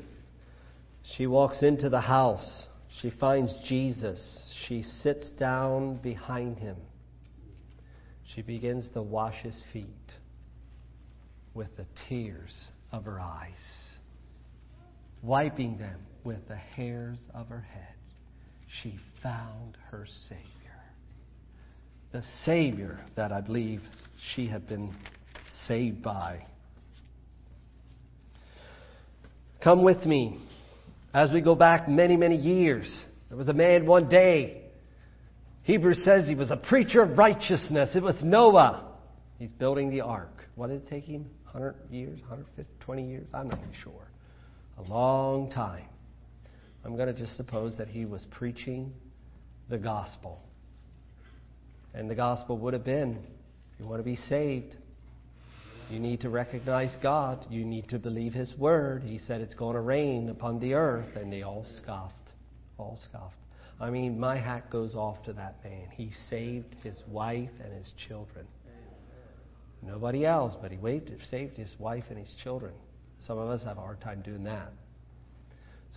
she walks into the house, she finds Jesus. She sits down behind him. She begins to wash his feet with the tears of her eyes, wiping them with the hairs of her head. She found her Savior. The Savior that I believe she had been saved by. Come with me as we go back many, many years. There was a man one day. Hebrews says he was a preacher of righteousness. It was Noah. He's building the ark. What did it take him? 100 years? 120 years? I'm not sure. A long time. I'm going to just suppose that he was preaching the gospel. And the gospel would have been if you want to be saved, you need to recognize God. You need to believe His word. He said it's going to rain upon the earth, and they all scoffed. All scoffed. I mean, my hat goes off to that man. He saved his wife and his children. Nobody else, but he saved his wife and his children. Some of us have a hard time doing that.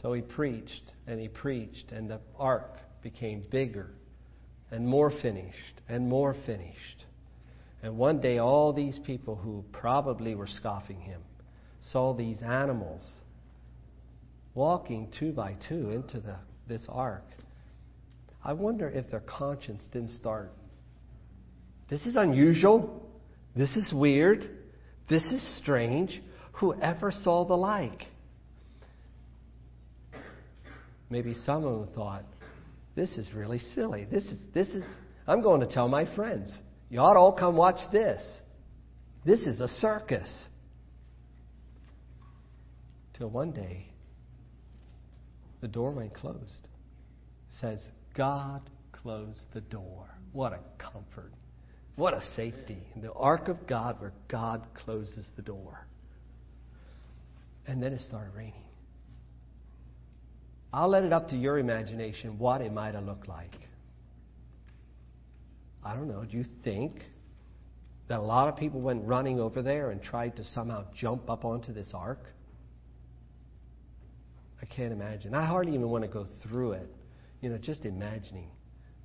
So he preached and he preached, and the ark became bigger and more finished and more finished. And one day, all these people who probably were scoffing him saw these animals walking two by two into the, this ark. I wonder if their conscience didn't start. This is unusual. This is weird. This is strange. Whoever saw the like? Maybe some of them thought, this is really silly. This is, this is, I'm going to tell my friends. You ought to all come watch this. This is a circus. Till one day, the doorway closed. It says, God closed the door. What a comfort. What a safety. In The ark of God where God closes the door. And then it started raining. I'll let it up to your imagination what it might have looked like. I don't know, do you think that a lot of people went running over there and tried to somehow jump up onto this ark? I can't imagine. I hardly even want to go through it. You know, just imagining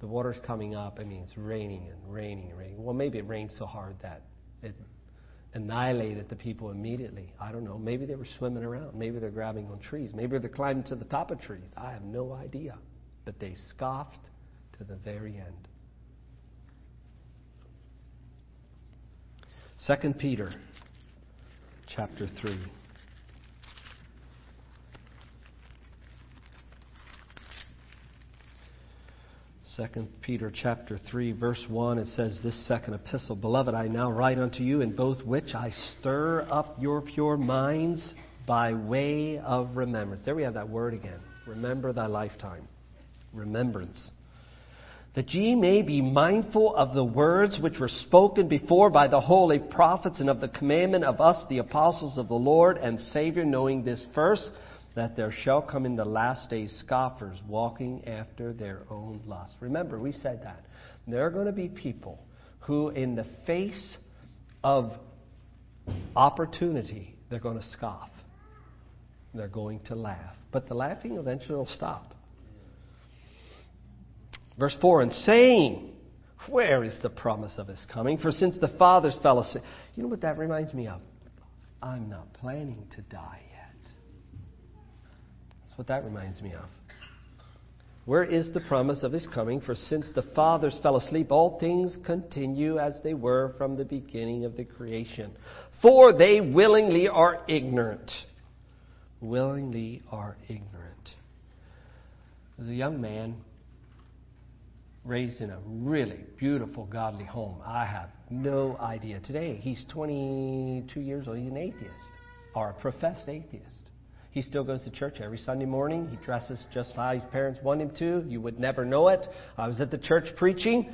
the water's coming up. I mean, it's raining and raining and raining. Well, maybe it rained so hard that it annihilated the people immediately. I don't know. Maybe they were swimming around. Maybe they're grabbing on trees. Maybe they're climbing to the top of trees. I have no idea. But they scoffed to the very end. 2 Peter chapter 3. Second Peter chapter 3 verse 1 it says this second epistle beloved I now write unto you in both which I stir up your pure minds by way of remembrance. There we have that word again. Remember thy lifetime. Remembrance. That ye may be mindful of the words which were spoken before by the holy prophets and of the commandment of us, the apostles of the Lord and Savior, knowing this first, that there shall come in the last days scoffers walking after their own lust. Remember, we said that. There are going to be people who, in the face of opportunity, they're going to scoff. They're going to laugh. But the laughing eventually will stop. Verse 4 And saying, Where is the promise of his coming? For since the fathers fell asleep. You know what that reminds me of? I'm not planning to die yet. What that reminds me of. Where is the promise of his coming? For since the fathers fell asleep, all things continue as they were from the beginning of the creation. For they willingly are ignorant. Willingly are ignorant. As a young man raised in a really beautiful, godly home, I have no idea. Today, he's 22 years old. He's an atheist, or a professed atheist. He still goes to church every Sunday morning. He dresses just how his parents want him to. You would never know it. I was at the church preaching,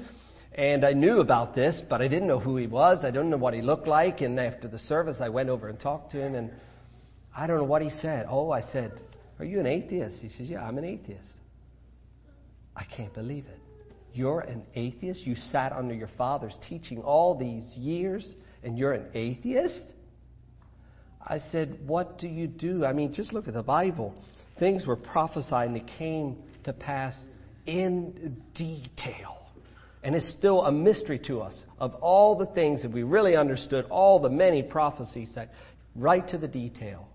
and I knew about this, but I didn't know who he was. I didn't know what he looked like. And after the service, I went over and talked to him, and I don't know what he said. Oh, I said, Are you an atheist? He says, Yeah, I'm an atheist. I can't believe it. You're an atheist? You sat under your father's teaching all these years, and you're an atheist? I said, What do you do? I mean, just look at the Bible. Things were prophesied and they came to pass in detail. And it's still a mystery to us of all the things that we really understood, all the many prophecies that right to the detail.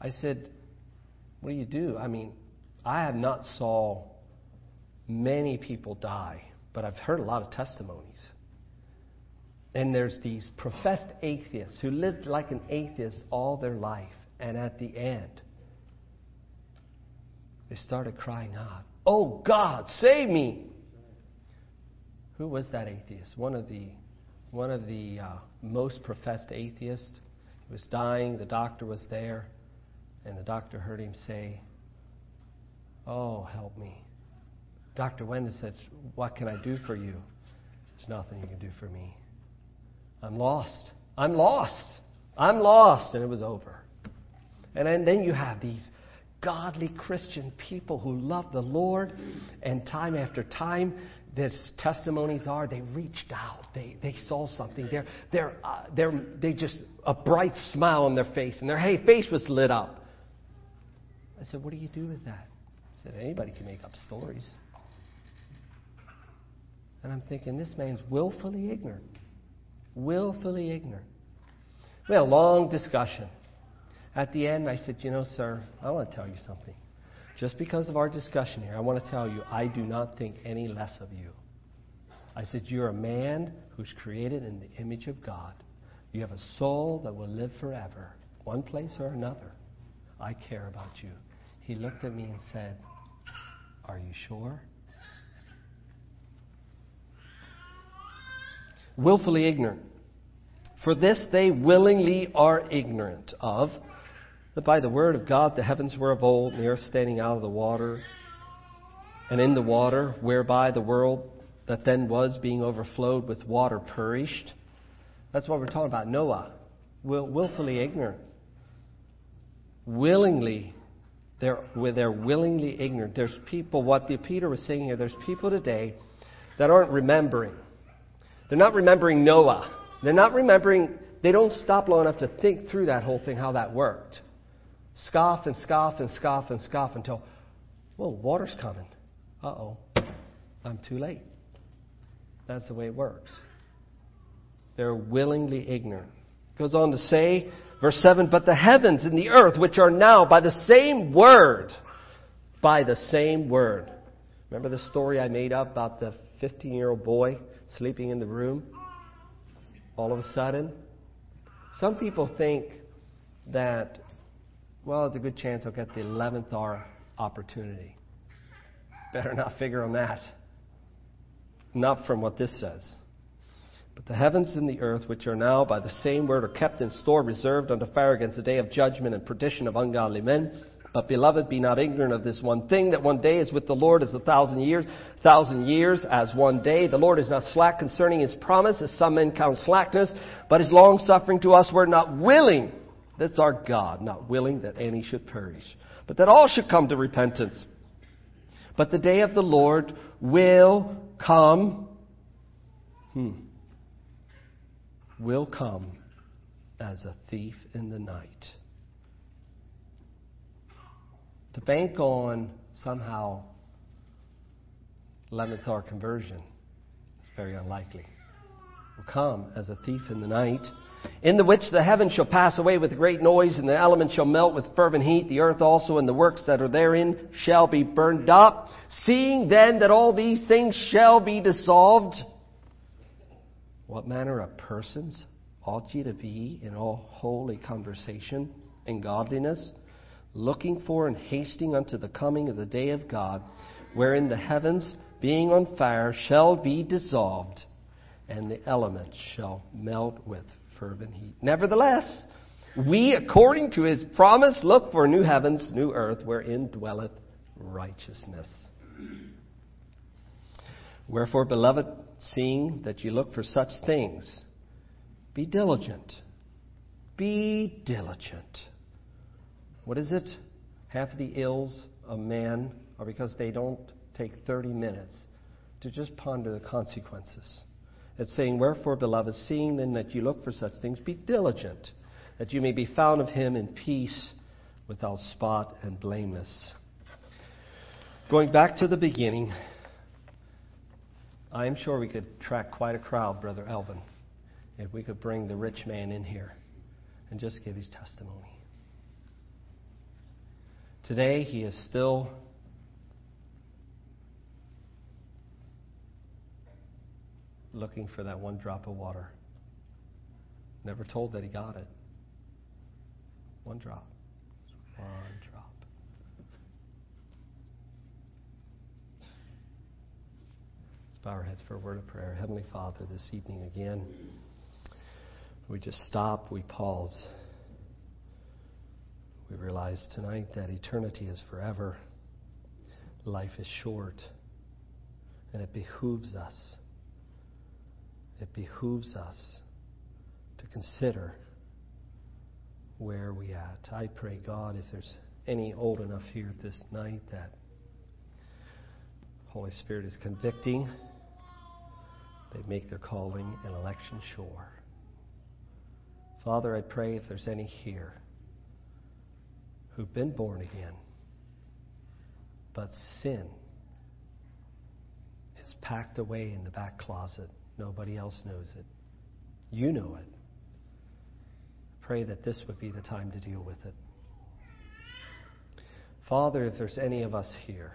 I said, What do you do? I mean, I have not saw many people die, but I've heard a lot of testimonies. And there's these professed atheists who lived like an atheist all their life. And at the end, they started crying out, Oh God, save me! Who was that atheist? One of the, one of the uh, most professed atheists. He was dying, the doctor was there, and the doctor heard him say, Oh, help me. Dr. Wenda said, What can I do for you? There's nothing you can do for me. I'm lost. I'm lost. I'm lost. And it was over. And then you have these godly Christian people who love the Lord, and time after time, their testimonies are they reached out, they, they saw something. They're, they're, uh, they're, they just, a bright smile on their face, and their hey, face was lit up. I said, What do you do with that? I said, Anybody can make up stories. And I'm thinking, this man's willfully ignorant willfully ignorant. We had a long discussion. At the end, I said, You know, sir, I want to tell you something. Just because of our discussion here, I want to tell you, I do not think any less of you. I said, You're a man who's created in the image of God. You have a soul that will live forever, one place or another. I care about you. He looked at me and said, Are you sure? Willfully ignorant. For this they willingly are ignorant of, that by the word of God the heavens were of old, and the earth standing out of the water, and in the water, whereby the world that then was being overflowed with water perished. That's what we're talking about. Noah, will, willfully ignorant. Willingly, they're, they're willingly ignorant. There's people, what the Peter was saying here, there's people today that aren't remembering. They're not remembering Noah. They're not remembering, they don't stop long enough to think through that whole thing, how that worked. Scoff and scoff and scoff and scoff until, well, water's coming. Uh oh, I'm too late. That's the way it works. They're willingly ignorant. Goes on to say, verse 7 But the heavens and the earth, which are now by the same word, by the same word. Remember the story I made up about the 15 year old boy sleeping in the room all of a sudden. Some people think that, well, it's a good chance I'll get the 11th hour opportunity. Better not figure on that. Not from what this says. But the heavens and the earth, which are now by the same word, are kept in store, reserved unto fire against the day of judgment and perdition of ungodly men. But beloved, be not ignorant of this one thing, that one day is with the Lord as a thousand years, thousand years as one day. The Lord is not slack concerning his promise, as some men count slackness, but is long suffering to us. We're not willing. That's our God, not willing that any should perish, but that all should come to repentance. But the day of the Lord will come. Hmm. Will come as a thief in the night to bank on somehow 11th hour conversion is very unlikely. Will come as a thief in the night. in the which the heavens shall pass away with a great noise, and the elements shall melt with fervent heat. The earth also and the works that are therein shall be burned up. Seeing then that all these things shall be dissolved, what manner of persons ought ye to be in all holy conversation and godliness, looking for and hasting unto the coming of the day of God, wherein the heavens, being on fire, shall be dissolved, and the elements shall melt with fervent heat. Nevertheless, we, according to his promise, look for new heavens, new earth, wherein dwelleth righteousness. Wherefore, beloved, seeing that you look for such things, be diligent. Be diligent. What is it? Half the ills of man are because they don't take 30 minutes to just ponder the consequences. It's saying, Wherefore, beloved, seeing then that you look for such things, be diligent, that you may be found of him in peace, without spot and blameless. Going back to the beginning, I am sure we could track quite a crowd, Brother Elvin, if we could bring the rich man in here and just give his testimony. Today, he is still looking for that one drop of water. Never told that he got it. One drop. One drop. Let's bow our heads for a word of prayer. Heavenly Father, this evening again, we just stop, we pause. We realize tonight that eternity is forever, life is short, and it behooves us it behooves us to consider where we at. I pray, God, if there's any old enough here this night that Holy Spirit is convicting, they make their calling and election sure. Father, I pray if there's any here who've been born again, but sin is packed away in the back closet Nobody else knows it. You know it. Pray that this would be the time to deal with it. Father, if there's any of us here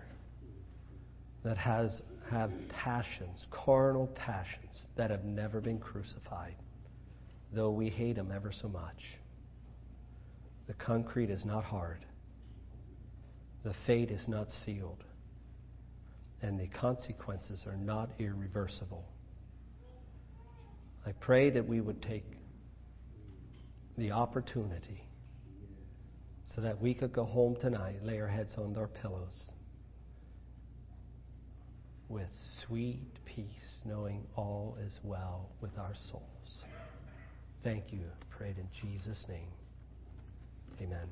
that has have passions, carnal passions that have never been crucified, though we hate them ever so much, the concrete is not hard. The fate is not sealed. And the consequences are not irreversible. I pray that we would take the opportunity so that we could go home tonight, lay our heads on our pillows with sweet peace, knowing all is well with our souls. Thank you. Prayed in Jesus' name. Amen.